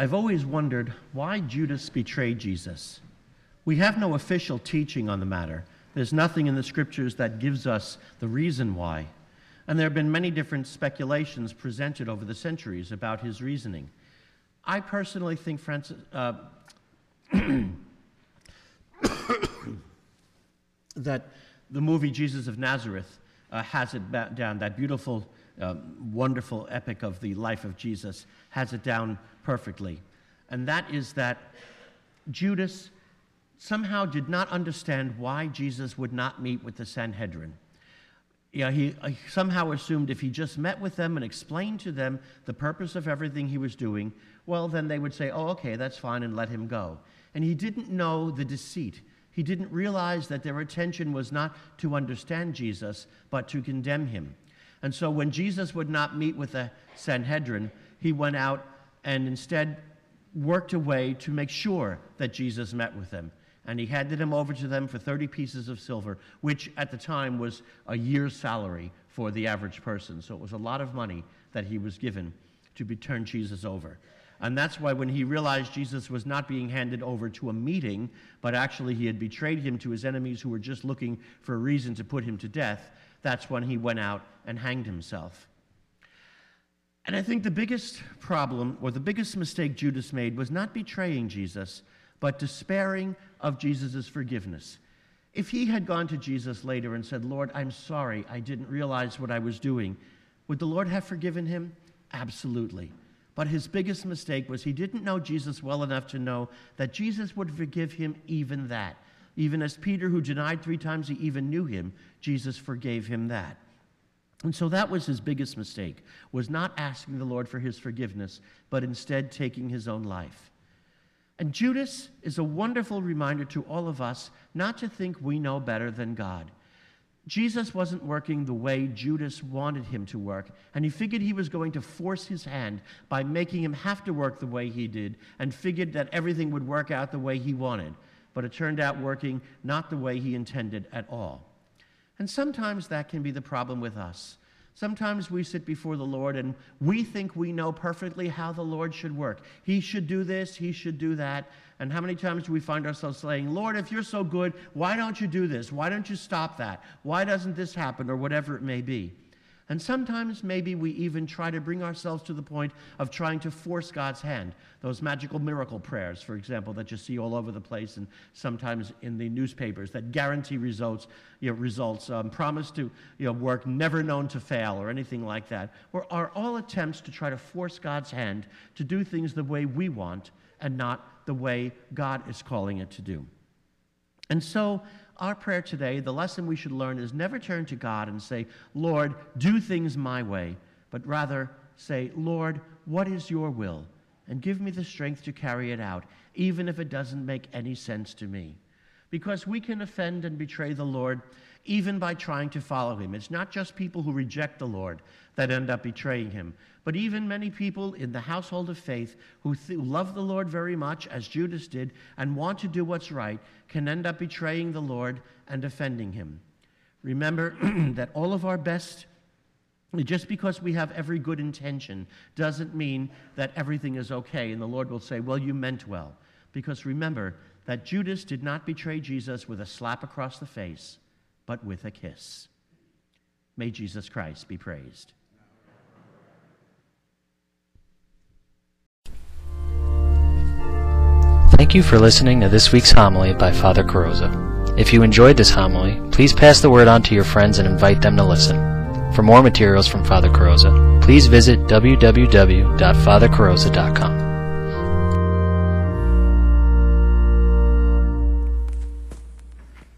I've always wondered why Judas betrayed Jesus. We have no official teaching on the matter. There's nothing in the scriptures that gives us the reason why. And there have been many different speculations presented over the centuries about his reasoning. I personally think Francis, uh, that the movie Jesus of Nazareth uh, has it down, that beautiful, um, wonderful epic of the life of Jesus has it down perfectly. And that is that Judas somehow did not understand why Jesus would not meet with the Sanhedrin. Yeah, he, he somehow assumed if he just met with them and explained to them the purpose of everything he was doing, well, then they would say, oh, okay, that's fine, and let him go. And he didn't know the deceit. He didn't realize that their intention was not to understand Jesus, but to condemn him. And so when Jesus would not meet with the Sanhedrin, he went out and instead worked a way to make sure that Jesus met with them. And he handed him over to them for 30 pieces of silver, which at the time was a year's salary for the average person. So it was a lot of money that he was given to be, turn Jesus over. And that's why when he realized Jesus was not being handed over to a meeting, but actually he had betrayed him to his enemies who were just looking for a reason to put him to death, that's when he went out and hanged himself. And I think the biggest problem, or the biggest mistake Judas made, was not betraying Jesus, but despairing of Jesus' forgiveness. If he had gone to Jesus later and said, Lord, I'm sorry, I didn't realize what I was doing, would the Lord have forgiven him? Absolutely. But his biggest mistake was he didn't know Jesus well enough to know that Jesus would forgive him even that. Even as Peter, who denied three times he even knew him, Jesus forgave him that. And so that was his biggest mistake, was not asking the Lord for his forgiveness, but instead taking his own life. And Judas is a wonderful reminder to all of us not to think we know better than God. Jesus wasn't working the way Judas wanted him to work, and he figured he was going to force his hand by making him have to work the way he did, and figured that everything would work out the way he wanted. But it turned out working not the way he intended at all. And sometimes that can be the problem with us. Sometimes we sit before the Lord and we think we know perfectly how the Lord should work. He should do this, he should do that. And how many times do we find ourselves saying, Lord, if you're so good, why don't you do this? Why don't you stop that? Why doesn't this happen? Or whatever it may be. And sometimes maybe we even try to bring ourselves to the point of trying to force God's hand. Those magical miracle prayers, for example, that you see all over the place and sometimes in the newspapers that guarantee results, you know, results um, promise to you know, work, never known to fail, or anything like that, are all attempts to try to force God's hand to do things the way we want and not the way God is calling it to do. And so, our prayer today, the lesson we should learn is never turn to God and say, Lord, do things my way, but rather say, Lord, what is your will? And give me the strength to carry it out, even if it doesn't make any sense to me. Because we can offend and betray the Lord even by trying to follow him. It's not just people who reject the Lord that end up betraying him, but even many people in the household of faith who th- love the Lord very much, as Judas did, and want to do what's right, can end up betraying the Lord and offending him. Remember that all of our best, just because we have every good intention, doesn't mean that everything is okay, and the Lord will say, Well, you meant well. Because remember that Judas did not betray Jesus with a slap across the face but with a kiss. May Jesus Christ be praised. Thank you for listening to this week's homily by Father Carrozza. If you enjoyed this homily, please pass the word on to your friends and invite them to listen. For more materials from Father Carrozza, please visit www.fathercarrozza.com.